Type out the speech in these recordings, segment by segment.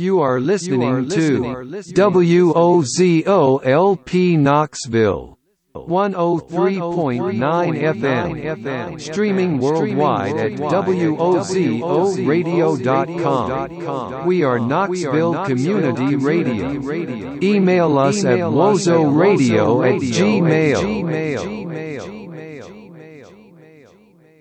You are listening to WOZOLP Knoxville. 103.9 FM, streaming worldwide at WOZORadio.com. We are Knoxville Community Radio. Email us at wozoradio at gmail.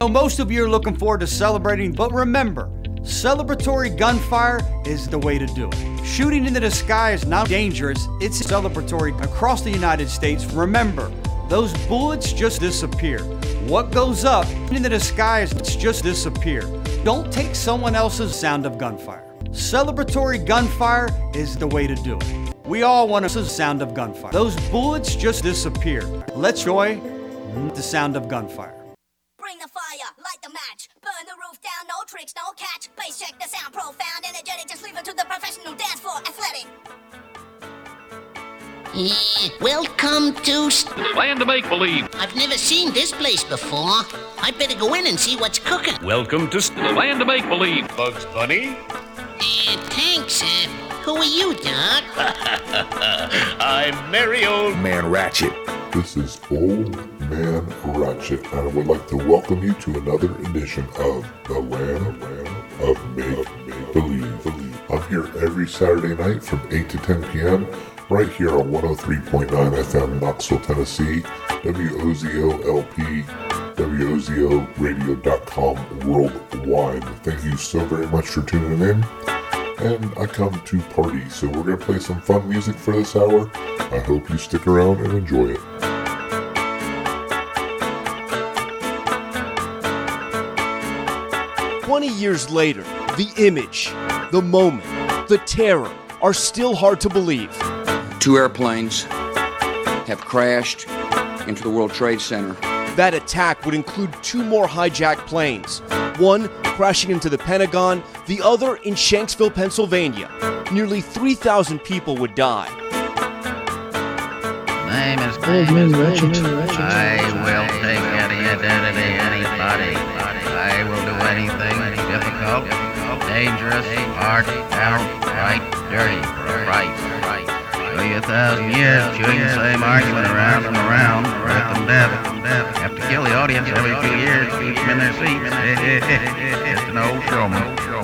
Most of you are looking forward to celebrating, but remember, celebratory gunfire is the way to do it. Shooting into the sky is not dangerous, it's celebratory across the United States. Remember, those bullets just disappear. What goes up into the sky is just disappear. Don't take someone else's sound of gunfire. Celebratory gunfire is the way to do it. We all want a sound of gunfire. Those bullets just disappear. Let's joy the sound of gunfire. Bring the fire, light the match, burn the roof down, no tricks, no catch. Bass check the sound, profound, energetic, just leave it to the professional dance floor, athletic. Welcome to. Land of make believe. I've never seen this place before. I better go in and see what's cooking. Welcome to Land of make believe. Bugs Bunny? Uh, thanks. Uh, who are you, Doc? I'm merry old Man Ratchet. This is Old Man Ratchet, and I would like to welcome you to another edition of The Land of Make Believe. I'm here every Saturday night from 8 to 10 p.m. right here on 103.9 FM, Knoxville, Tennessee, WOZOLP, WOZORadio.com worldwide. Thank you so very much for tuning in. And I come to party, so we're going to play some fun music for this hour. I hope you stick around and enjoy it. Twenty years later, the image, the moment, the terror are still hard to believe. Two airplanes have crashed into the World Trade Center. That attack would include two more hijacked planes, one crashing into the Pentagon, the other in Shanksville, Pennsylvania. Nearly 3,000 people would die. Name is name is I will take any identity, anybody. I will do anything difficult, dangerous, hard, outright, dirty right, right. you a thousand years chewing the same argument around and around, with them deaf. Have to kill the audience every few years, keep them in their seats. Just an old showman.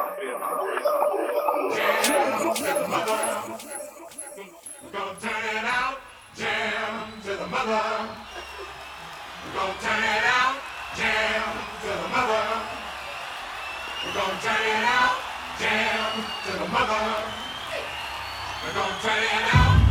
We're gonna the mother. Don't turn it out jam to the mother. Don't turn it out jam to the mother. We don't turn it out,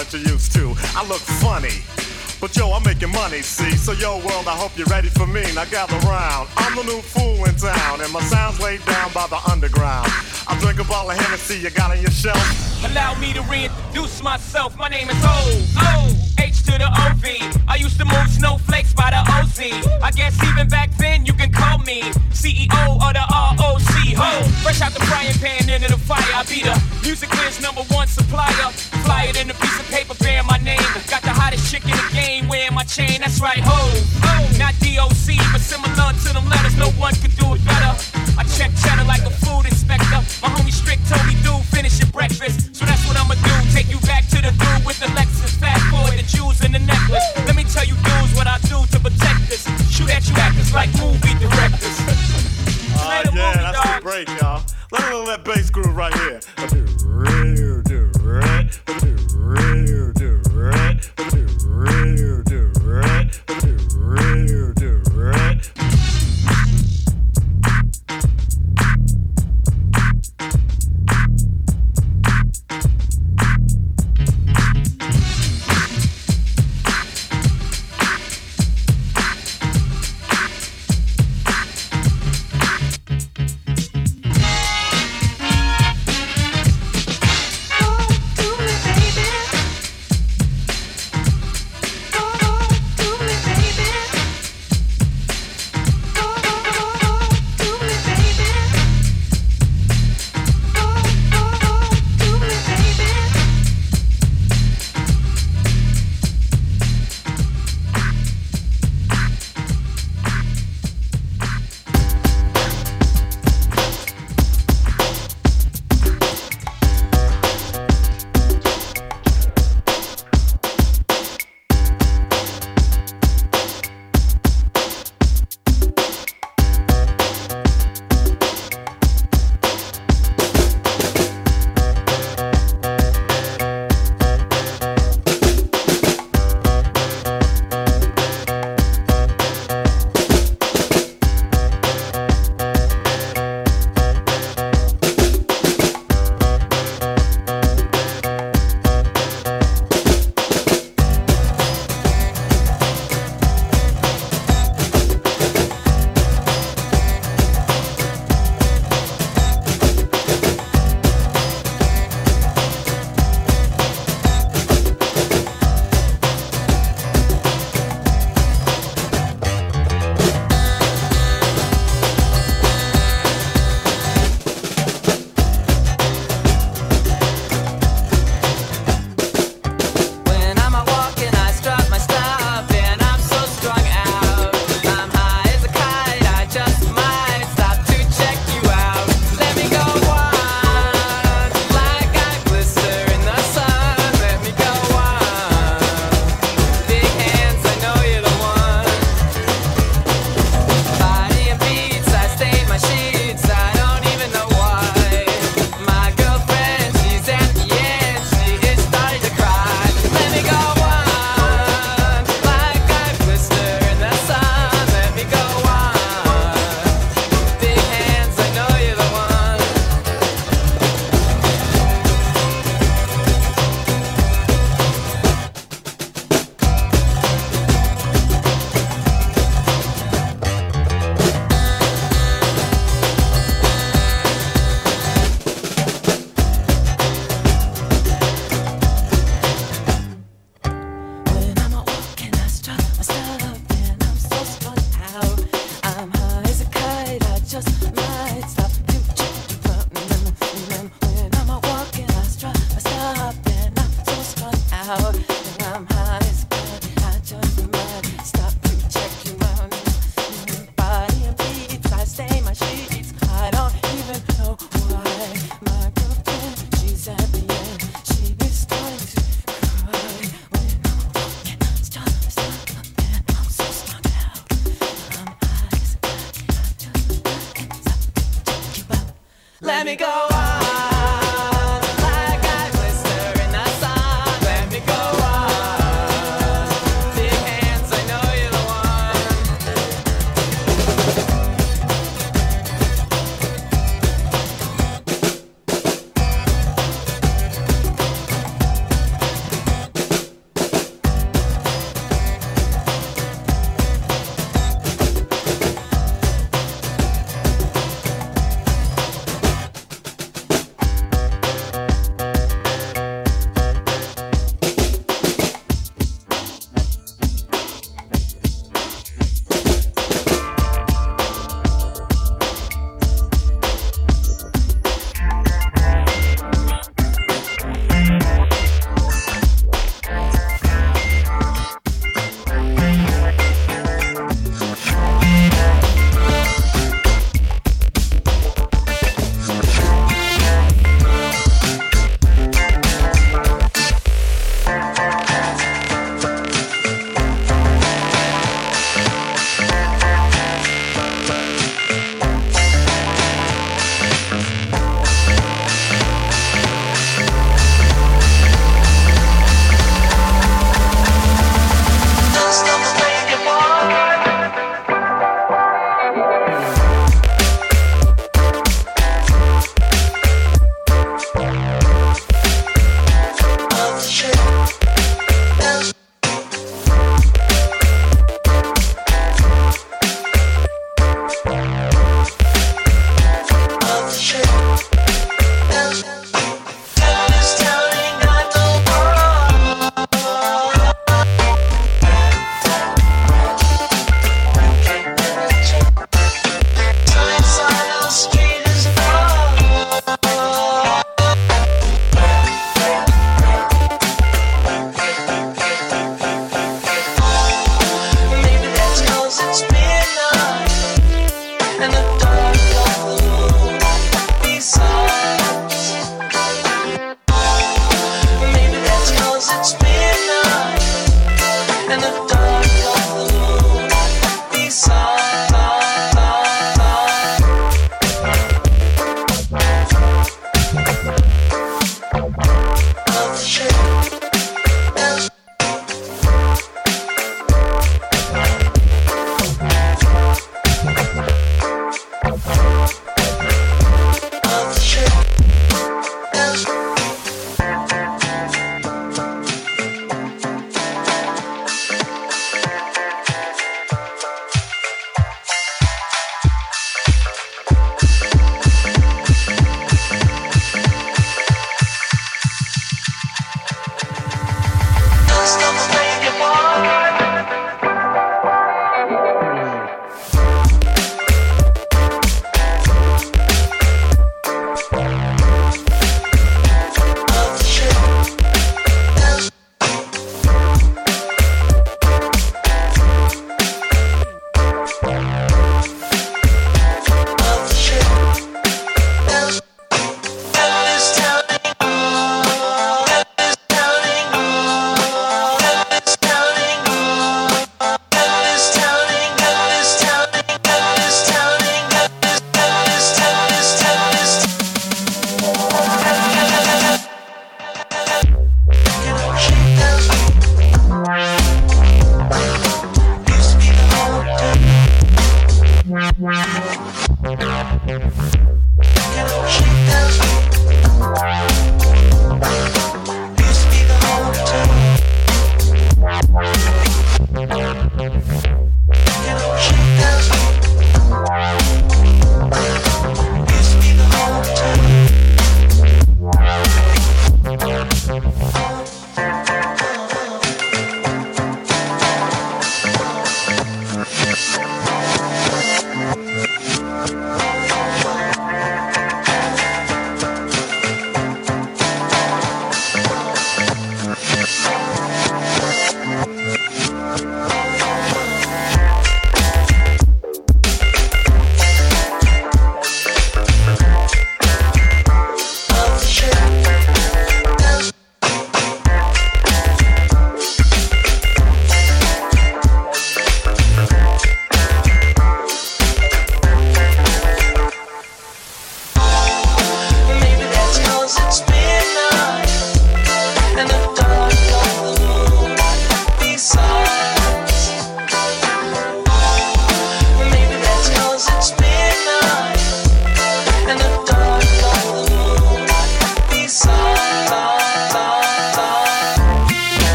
that you're used to. I look funny. But yo, I'm making money, see? So yo, world, I hope you're ready for me. Now gather round. I'm the new fool in town, and my sound's laid down by the underground. I drink a bottle of Hennessy you got on your shelf. Allow me to reintroduce myself. My name is O O to the O V. I used to move snowflakes by the OZ. I guess even back then you can call me CEO of the ROC. Ho, fresh out the frying pan into the fire. I be the music biz number one supplier. Fly it in a piece of paper bearing my name. Got the hottest chick in the game wearing my chain. That's right, ho. ho. Not DOC, but similar to them letters. No one could do it better. I check cheddar like a food inspector. My homie Strick told me, dude, finish your breakfast. So that's what I'ma do. Take you back to the dude with the Lexus. Fast forward the jewels and the necklace. Let me tell you, dudes, what I do to protect this. Shoot at you actors like movie directors. Oh, yeah, that's the break, y'all. Let me know that bass groove right here. When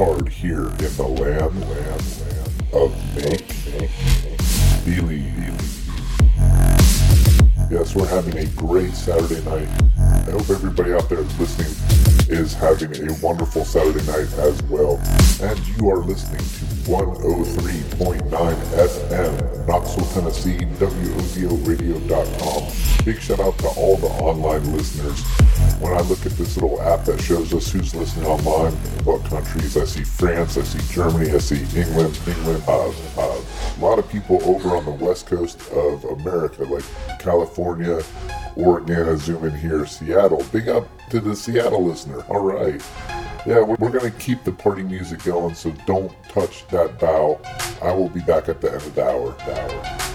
hard here in the land, land, land of make, make, believe. Yes, we're having a great Saturday night. I hope everybody out there listening is having a wonderful Saturday night as well. And you are listening to 103.9 FM, Knoxville, Tennessee, WOZORadio.com. Big shout out to all the online listeners. When I look at this little app that shows us who's listening online, what countries, I see France, I see Germany, I see England, England, uh, uh, a lot of people over on the west coast of America, like California, Oregon, I zoom in here, Seattle. Big up to the Seattle listener. All right. Yeah, we're, we're going to keep the party music going, so don't touch that bow. I will be back at the end of the hour. The hour.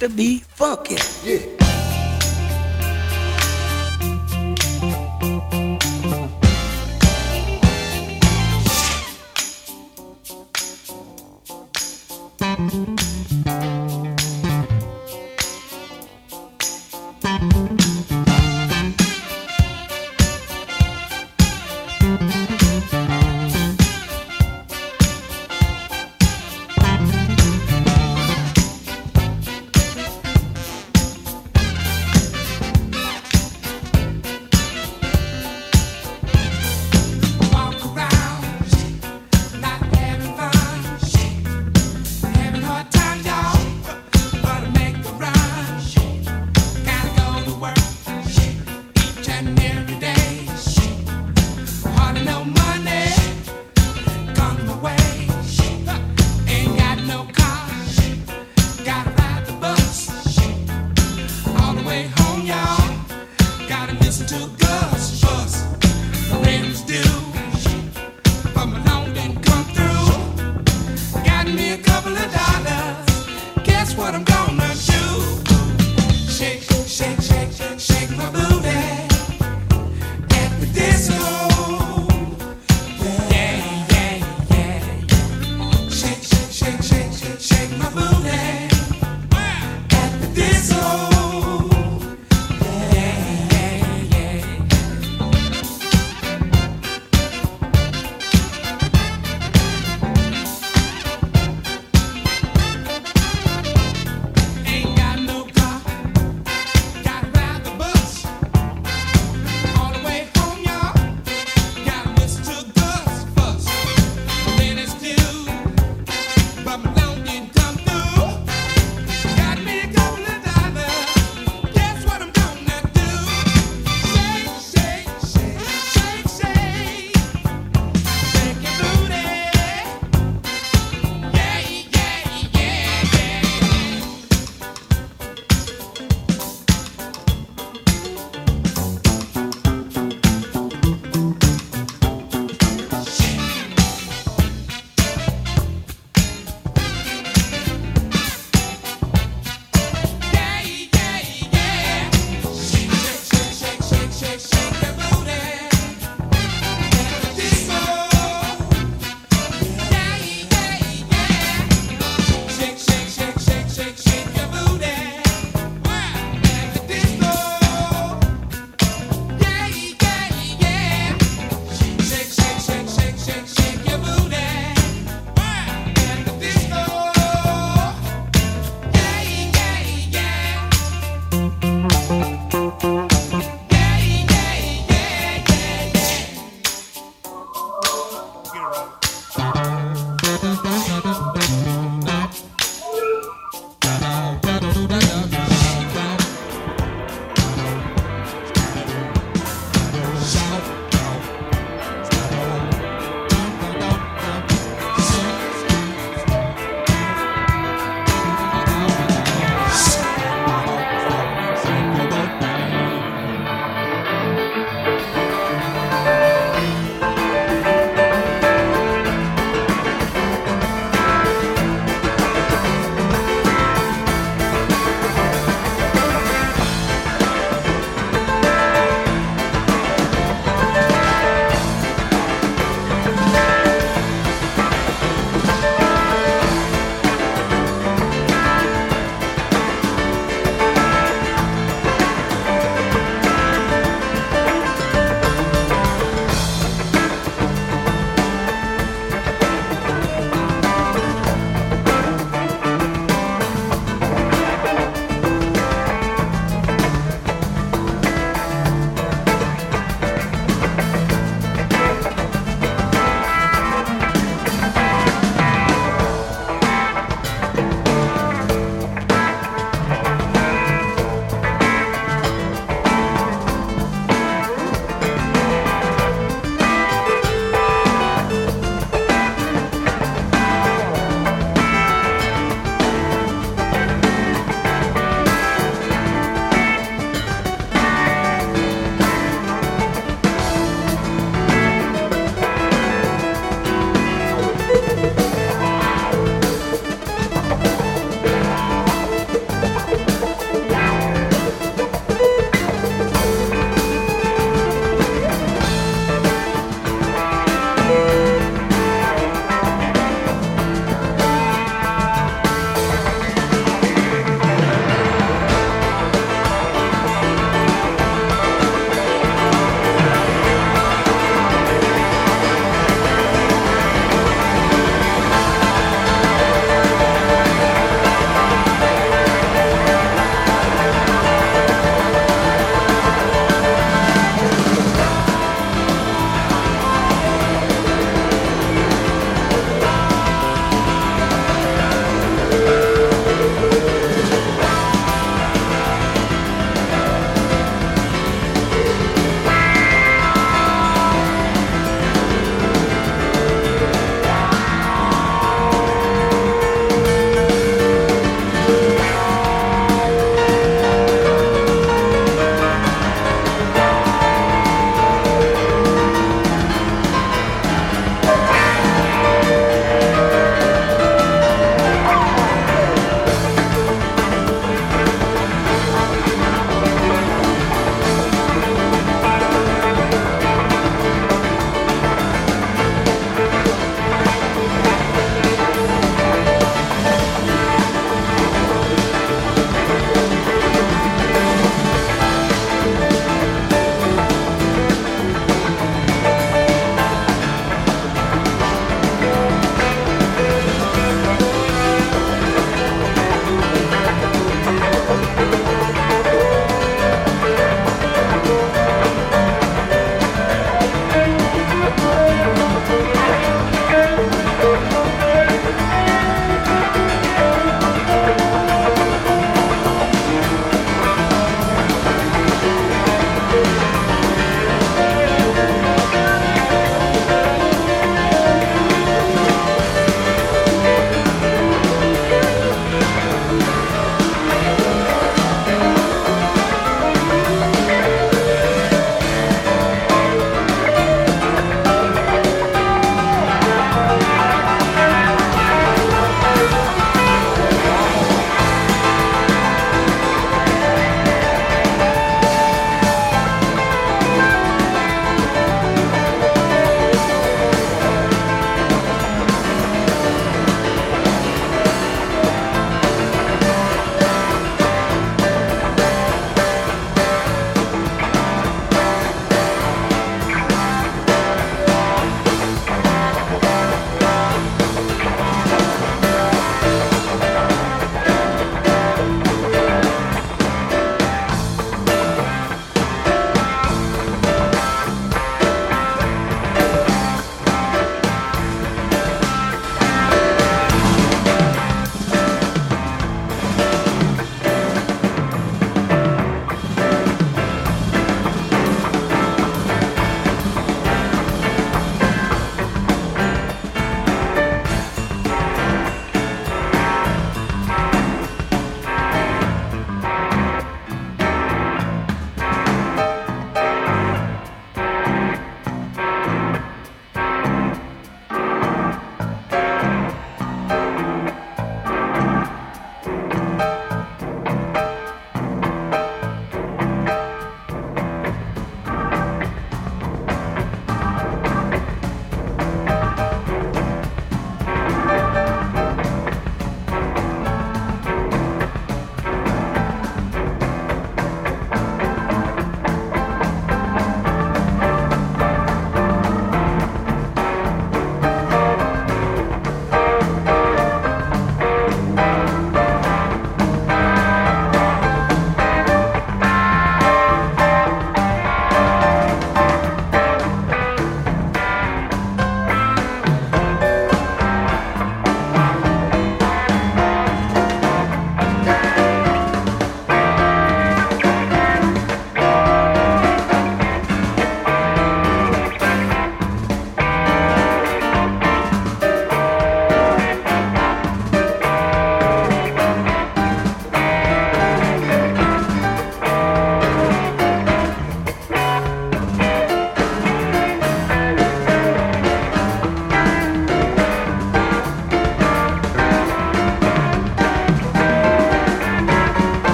To be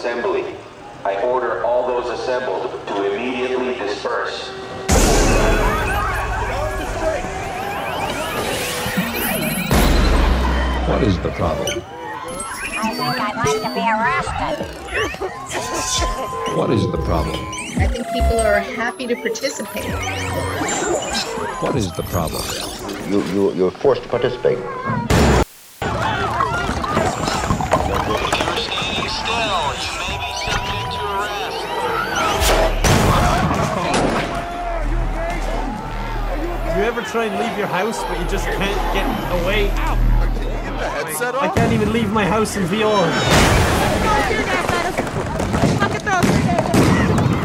assembly. I order all those assembled to immediately disperse. What What is the problem? I think I'd like to be arrested. What is the problem? I think people are happy to participate. What is the problem? You, you, you're forced to participate. Try and leave your house but you just can't get away? headset I can't even leave my house in VR.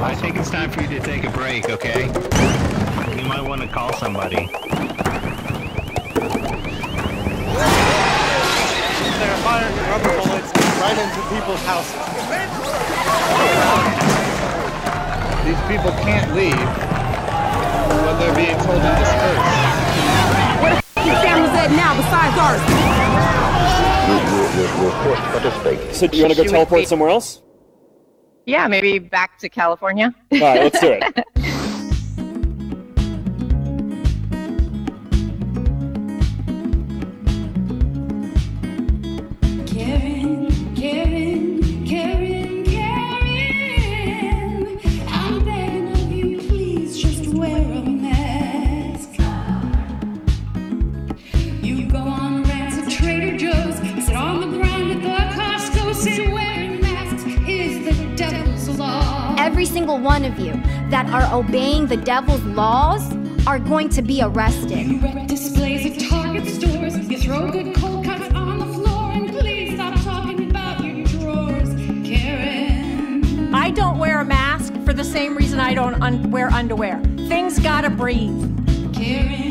I think it's time for you to take a break, okay? You might want to call somebody. They're firing rubber bullets right into people's houses. These people can't leave when they're being told to disperse. Where the f- your family's at now besides ours? You, you, you're, you're forced to participate. So do you want to go She teleport be- somewhere else? Yeah, maybe back to California. All right, let's do it. single one of you that are obeying the devil's laws are going to be arrested. You wreck displays at Target stores, you throw good cold cuts on the floor, and please stop talking about your drawers, Karen. I don't wear a mask for the same reason I don't un- wear underwear. Things gotta breathe. Karen, Karen,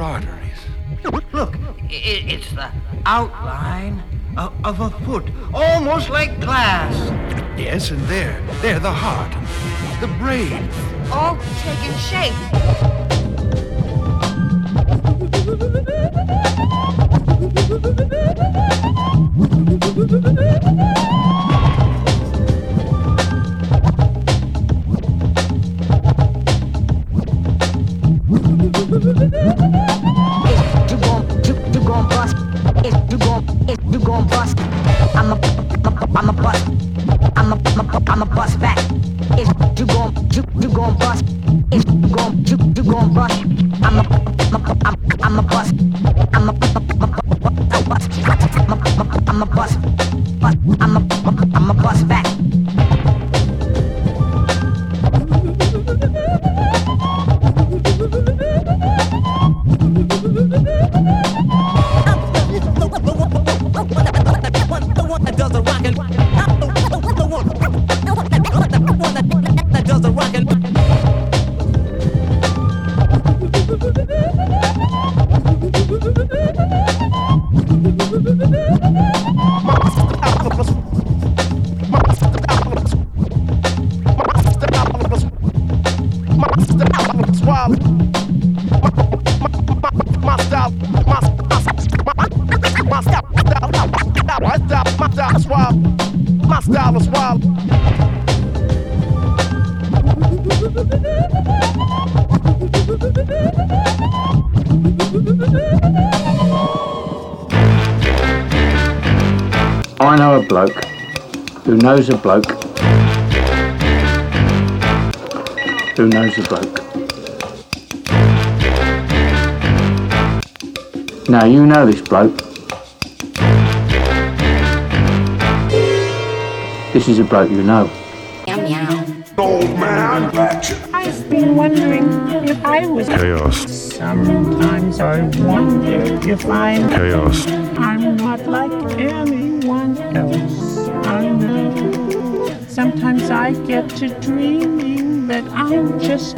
Arteries. Look, it's the outline of, a foot, almost like glass. Yes, and there, there, the heart, the brain. All taking shape. You knows a bloke who knows a bloke. Now you know this bloke. This is a bloke you know. Meow. Old man Ratchet. I've been wondering if I was Chaos. Sometimes I wonder if I'm Chaos. I'm not like anyone else. I know. Sometimes I get to dreaming that I'm just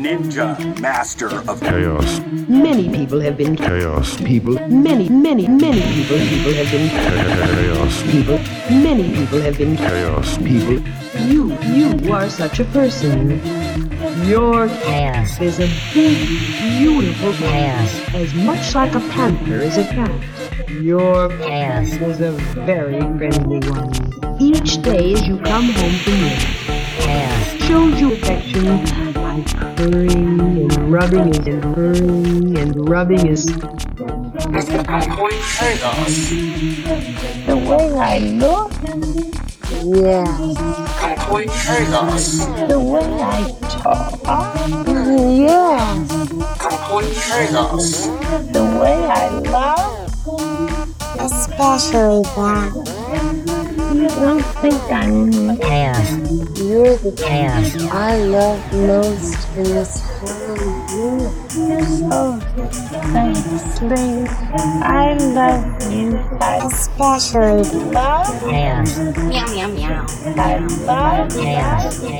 Ninja Master of Chaos. Many people have been Chaos. people. Many, many, many people. People have been Chaos. people. Many people have been Chaos. people. You, you are such a person. Your ass is a big, beautiful ass, as much like a panther as a cat. Your ass is a very friendly one. Each day as you come home from work, ass shows you affection by purring and rubbing his and purring and rubbing his. The way I look? Yeah. The way I talk? Yeah. The way I love? Especially that. You don't think I'm ass. You're the ass I love most in this thanks, babe. I love you. Especially love. Meow, meow, meow. I love ass. I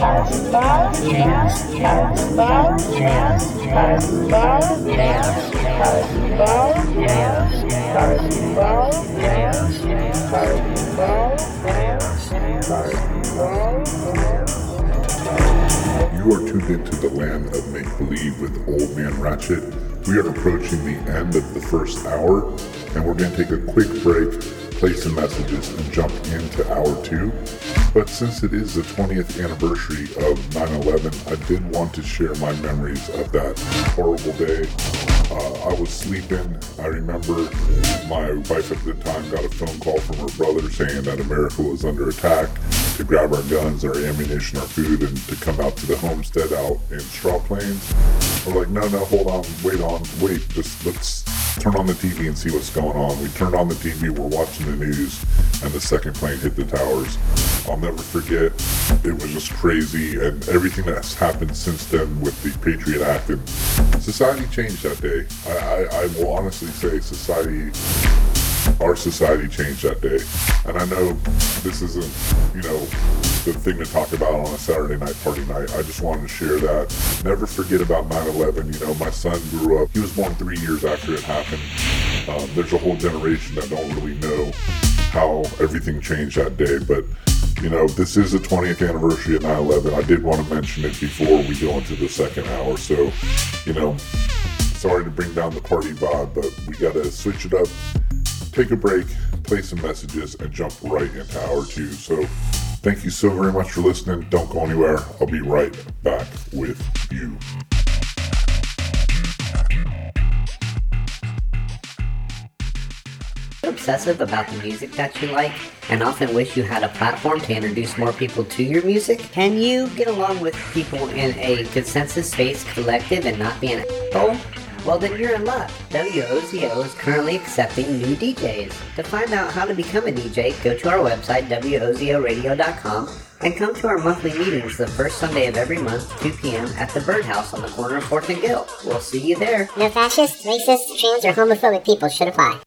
love ass. I love ass. I love ass. I love ass. I You are tuned into the land of make believe with Old Man Ratchet. We are approaching the end of the first hour, and we're going to take a quick break, play some messages, and jump into hour two. But since it is the 20th anniversary of 9 11, I did want to share my memories of that horrible day. Uh, I was sleeping. I remember my wife at the time got a phone call from her brother saying that America was under attack to grab our guns, our ammunition, our food, and to come out to the homestead out in Straw Plains. We're like, no, no, hold on, wait on, wait, just let's turn on the TV and see what's going on. We turned on the TV, we're watching the news, and the second plane hit the towers. I'll never forget. It was just crazy, and everything that's happened since then with the Patriot Act and society changed that day. I, I, I will honestly say society our society changed that day. And I know this isn't, you know, the thing to talk about on a Saturday night party night. I just wanted to share that. Never forget about 9-11. You know, my son grew up, he was born three years after it happened. Um, there's a whole generation that don't really know how everything changed that day. But, you know, this is the 20th anniversary of 9-11. I did want to mention it before we go into the second hour. So, you know, sorry to bring down the party vibe, but we got to switch it up take a break, play some messages, and jump right into hour two. So, thank you so very much for listening. Don't go anywhere. I'll be right back with you. obsessive about the music that you like and often wish you had a platform to introduce more people to your music? Can you get along with people in a consensus based collective and not be an asshole? Well, then you're in luck. WOZO is currently accepting new DJs. To find out how to become a DJ, go to our website, WOZORadio.com, and come to our monthly meetings the first Sunday of every month, 2 p.m. at the Birdhouse on the corner of 4th and Gill. We'll see you there. No fascist, racist, trans, or homophobic people should apply.